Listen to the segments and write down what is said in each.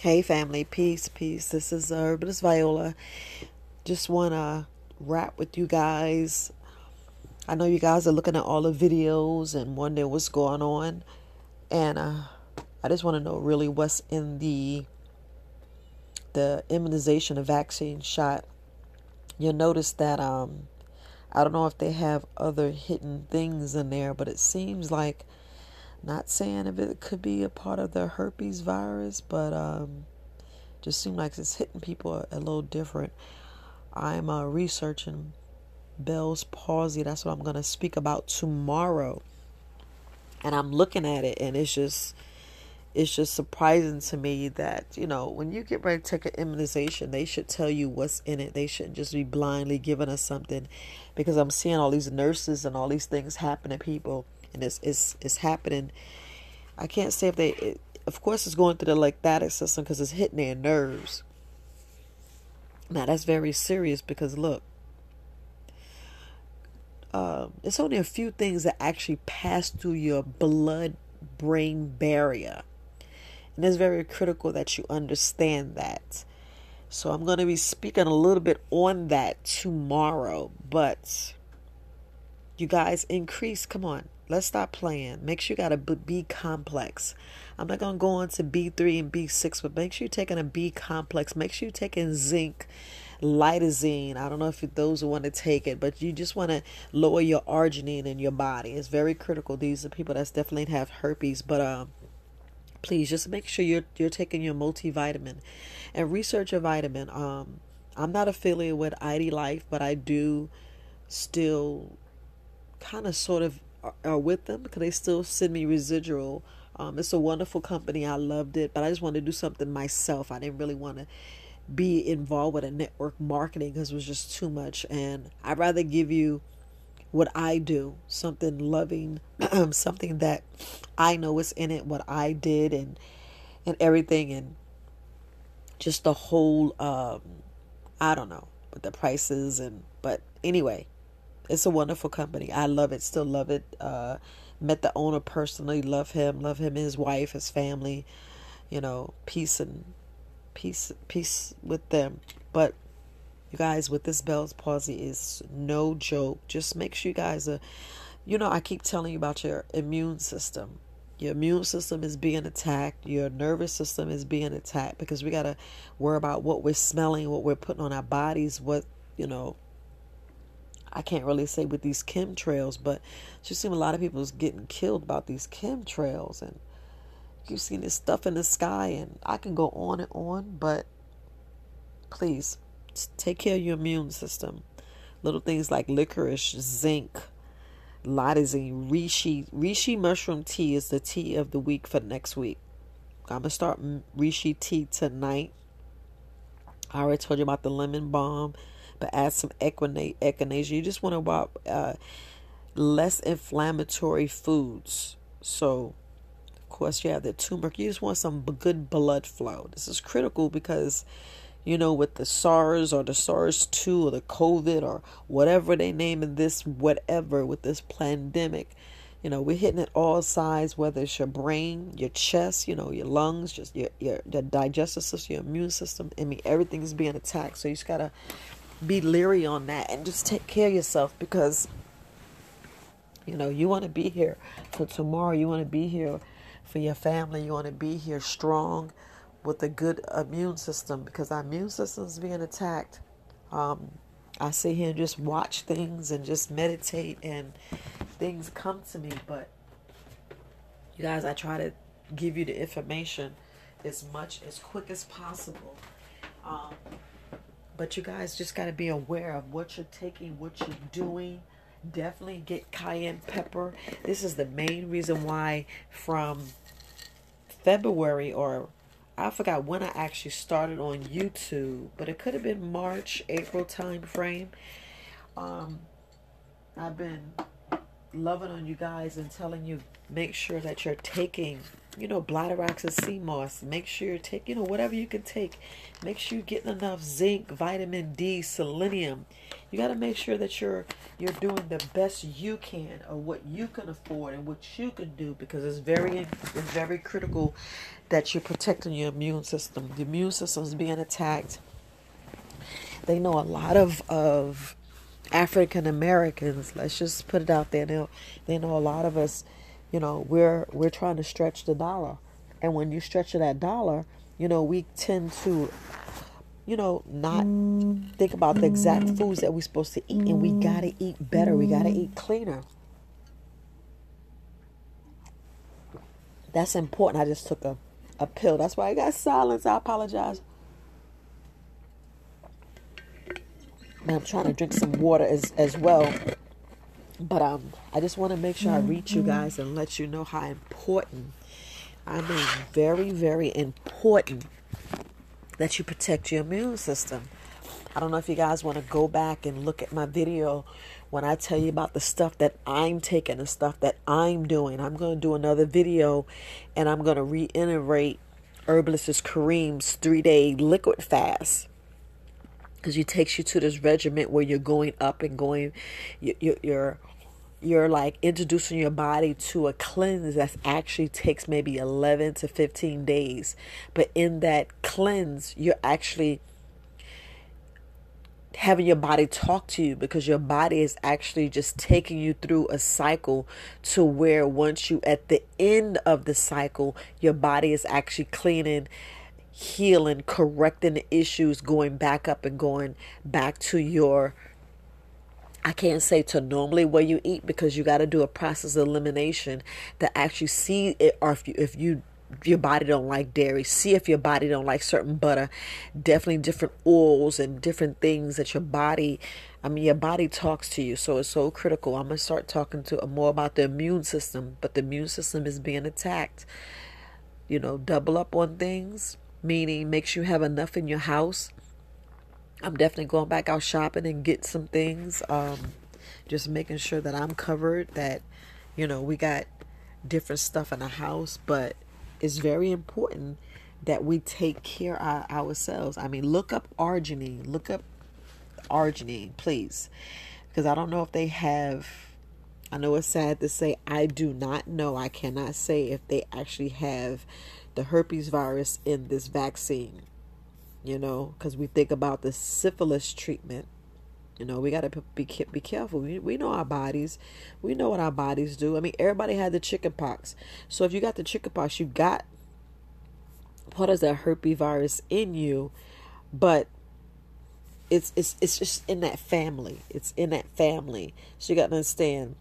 Hey family, peace, peace. This is uh, Herbalist Viola. Just want to rap with you guys. I know you guys are looking at all the videos and wondering what's going on. And uh, I just want to know really what's in the the immunization, the vaccine shot. You'll notice that um, I don't know if they have other hidden things in there, but it seems like not saying if it could be a part of the herpes virus, but um, just seems like it's hitting people a, a little different. I'm uh, researching Bell's palsy. That's what I'm going to speak about tomorrow. And I'm looking at it, and it's just it's just surprising to me that you know when you get ready to take an immunization they should tell you what's in it they shouldn't just be blindly giving us something because i'm seeing all these nurses and all these things happen to people and it's it's it's happening. I can't say if they, it, of course, it's going through the lymphatic system because it's hitting their nerves. Now that's very serious because look, um, it's only a few things that actually pass through your blood-brain barrier, and it's very critical that you understand that. So I'm going to be speaking a little bit on that tomorrow, but you guys increase. Come on, Let's stop playing. Make sure you got a B complex. I'm not going to go on to B3 and B6, but make sure you're taking a B complex. Make sure you're taking zinc, lidoxine. I don't know if those who want to take it, but you just want to lower your arginine in your body. It's very critical. These are people that definitely have herpes, but um, please just make sure you're you're taking your multivitamin and research your vitamin. Um, I'm not affiliated with ID Life, but I do still kind of sort of are with them because they still send me residual. Um, it's a wonderful company. I loved it, but I just wanted to do something myself. I didn't really want to be involved with a network marketing because it was just too much. And I'd rather give you what I do, something loving, something that I know is in it, what I did, and and everything, and just the whole. Um, I don't know, but the prices and but anyway, it's a wonderful company. I love it. Still love it. Uh, met the owner personally. Love him. Love him. His wife. His family. You know, peace and peace. Peace with them. But you guys, with this Bell's palsy is no joke. Just make sure you guys are. You know, I keep telling you about your immune system. Your immune system is being attacked. Your nervous system is being attacked because we got to worry about what we're smelling, what we're putting on our bodies, what, you know, I can't really say with these chemtrails, but just seen a lot of people's getting killed about these chemtrails, and you've seen this stuff in the sky, and I can go on and on, but please take care of your immune system. Little things like licorice, zinc, lidoxine, reishi. Reishi mushroom tea is the tea of the week for next week. I'm gonna start reishi tea tonight. I already told you about the lemon balm but add some echinacea. You just want to about uh, less inflammatory foods. So, of course, you have the turmeric. You just want some good blood flow. This is critical because, you know, with the SARS or the SARS 2 or the COVID or whatever they name in this, whatever, with this pandemic, you know, we're hitting it all sides, whether it's your brain, your chest, you know, your lungs, just your, your, your digestive system, your immune system. I mean, everything is being attacked. So you just got to be leery on that and just take care of yourself because you know you want to be here for tomorrow. You want to be here for your family. You want to be here strong with a good immune system because our immune system is being attacked. Um, i sit here and just watch things and just meditate and things come to me but you guys i try to give you the information as much as quick as possible. Um, but you guys just got to be aware of what you're taking, what you're doing. Definitely get cayenne pepper. This is the main reason why from February or I forgot when I actually started on YouTube, but it could have been March, April time frame. Um, I've been loving on you guys and telling you make sure that you're taking you know bladderwracks and sea moss. Make sure you take you know whatever you can take. Make sure you're getting enough zinc vitamin d selenium. You got to make sure that you're you're doing the best you can or what you can afford and what you can do because it's very it's very critical that you're protecting your immune system. The immune system is being attacked. They know a lot of of African Americans, let's just put it out there. They they know a lot of us, you know, we're we're trying to stretch the dollar. And when you stretch that dollar, you know, we tend to you know, not think about the exact foods that we're supposed to eat and we got to eat better. We got to eat cleaner. That's important. I just took a, a pill. That's why I got silence. I apologize. I'm trying to drink some water as as well. But um, I just want to make sure I reach you guys and let you know how important. I mean, very, very important that you protect your immune system. I don't know if you guys want to go back and look at my video when I tell you about the stuff that I'm taking, the stuff that I'm doing. I'm going to do another video and I'm going to reiterate Herbalist's Kareem's three day liquid fast because he takes you to this regiment where you're going up and going you're, you're you're like introducing your body to a cleanse that actually takes maybe 11 to 15 days. But in that cleanse you're actually having your body talk to you because your body is actually just taking you through a cycle to where once you at the end of the cycle your body is actually cleaning healing, correcting the issues, going back up and going back to your I can't say to normally where you eat because you got to do a process of elimination to actually see it or if you if you your body don't like dairy see if your body don't like certain butter. Definitely different oils and different things that your body i mean your body talks to you. So it's so critical. I'm going to start talking to more about the immune system but the immune system is being attacked. You know double up on things meaning make sure you have enough in your house. I'm definitely going back out shopping and get some things. Um, just making sure that I'm covered, that, you know, we got different stuff in the house, but it's very important that we take care of ourselves. I mean, look up arginine, look up arginine, please, because I don't know if they have. I know it's sad to say, I do not know. I cannot say if they actually have the herpes virus in this vaccine, you know, because we think about the syphilis treatment. You know, we got to be be careful. We, we know our bodies. We know what our bodies do. I mean, everybody had the chicken pox. So if you got the chicken pox, you got part of that herpes virus in you, but it's it's it's just in that family. It's in that family. So you got to understand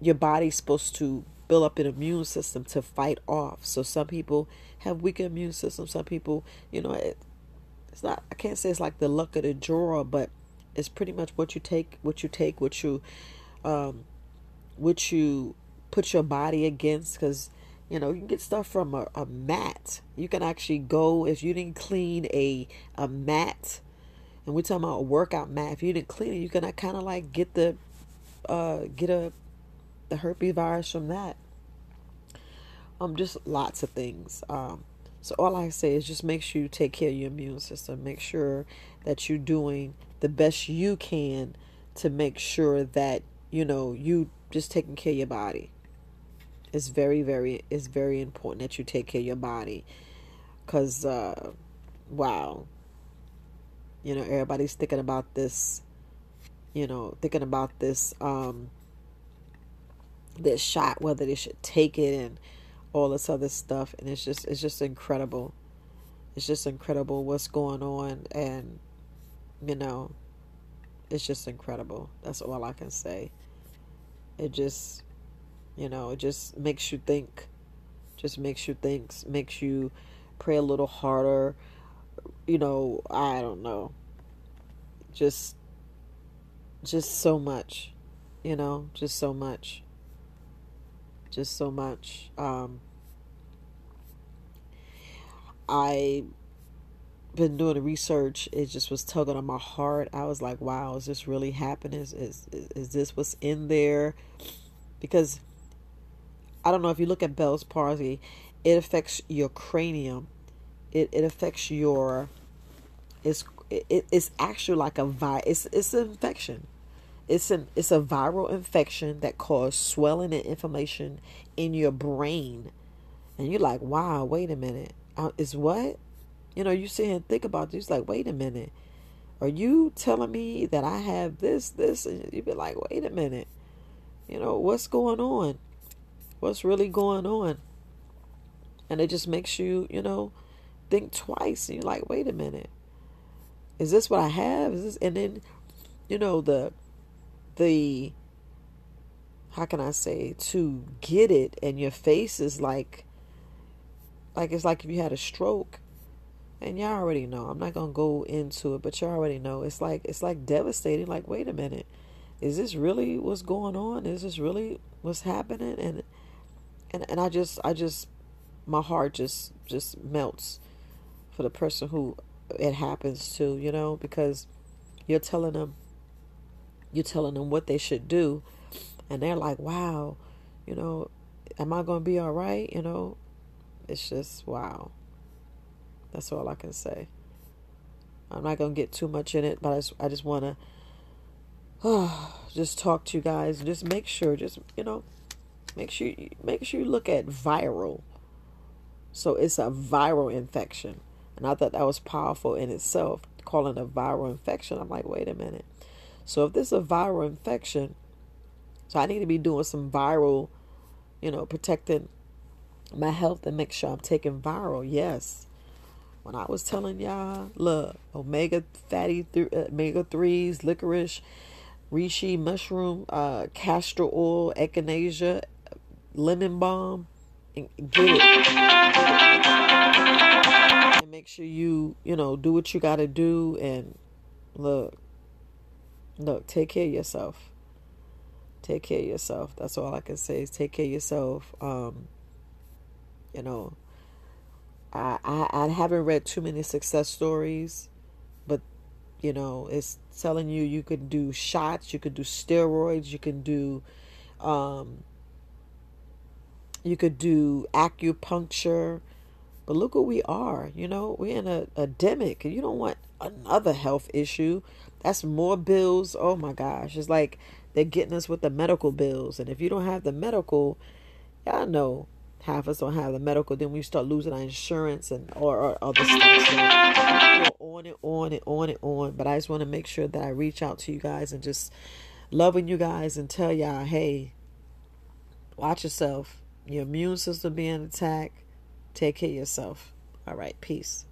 your body's supposed to build up an immune system to fight off. So some people have weaker immune system. Some people, you know, it's not. I can't say it's like the luck of the draw, but it's pretty much what you take, what you take, what you, um, what you put your body against. Because you know you can get stuff from a, a mat. You can actually go if you didn't clean a a mat, and we're talking about a workout mat. If you didn't clean it, you can kind of like get the uh get a the herpes virus from that um, just lots of things. Um, so all I say is just make sure you take care of your immune system. Make sure that you're doing the best you can to make sure that you know you just taking care of your body. It's very, very, it's very important that you take care of your body, cause uh, wow, you know everybody's thinking about this. You know, thinking about this um, this shot, whether they should take it and all this other stuff and it's just it's just incredible. It's just incredible what's going on and you know it's just incredible. That's all i can say. It just you know it just makes you think. Just makes you think makes you pray a little harder. You know i don't know. Just just so much you know just so much just so much. Um, I been doing the research. It just was tugging on my heart. I was like, "Wow, is this really happening? Is is is this what's in there?" because I don't know if you look at Bell's palsy, it affects your cranium. It it affects your it's it, it's actually like a vi it's it's an infection. It's an it's a viral infection that causes swelling and inflammation in your brain. And you're like, wow, wait a minute. Uh, is what? You know, you sit here and think about this, like, wait a minute. Are you telling me that I have this, this? And you'd be like, wait a minute. You know, what's going on? What's really going on? And it just makes you, you know, think twice. And you're like, wait a minute. Is this what I have? Is this and then, you know, the the how can I say to get it and your face is like like it's like if you had a stroke. And y'all already know i'm not gonna go into it but y'all already know it's like it's like devastating like wait a minute. Is this really what's going on? Is this really what's happening? And and and i just i just my heart just just melts for the person who it happens to you know because you're telling them you're telling them what they should do and they're like wow you know am i gonna be all right you know it's just wow that's all I can say. I'm not gonna get too much in it, but I just, I just want to oh, just talk to you guys. Just make sure, just you know, make sure make sure you look at viral. So it's a viral infection, and I thought that was powerful in itself. Calling a viral infection, I'm like, wait a minute. So if this is a viral infection, so I need to be doing some viral, you know, protecting my health and make sure I'm taking viral. Yes when I was telling y'all, look, omega fatty, th- uh, omega threes, licorice, reishi mushroom, uh, castor oil, echinacea, lemon balm, and get it. And make sure you, you know, do what you got to do. And look, look, take care of yourself. Take care of yourself. That's all I can say is take care of yourself. Um, you know, I, I, I haven't read too many success stories, but you know, it's telling you you could do shots, you could do steroids, you can do, um, you could do acupuncture. But look what we are. You know, we're in a endemic. You don't want another health issue. That's more bills. Oh my gosh. It's like they're getting us with the medical bills. And if you don't have the medical, y'all know half of us don't have the medical. Then we start losing our insurance and or, other stuff. So on and on and on and on. But I just want to make sure that I reach out to you guys and just loving you guys and tell y'all, hey, watch yourself. Your immune system being attacked. Take care of yourself. All right, peace.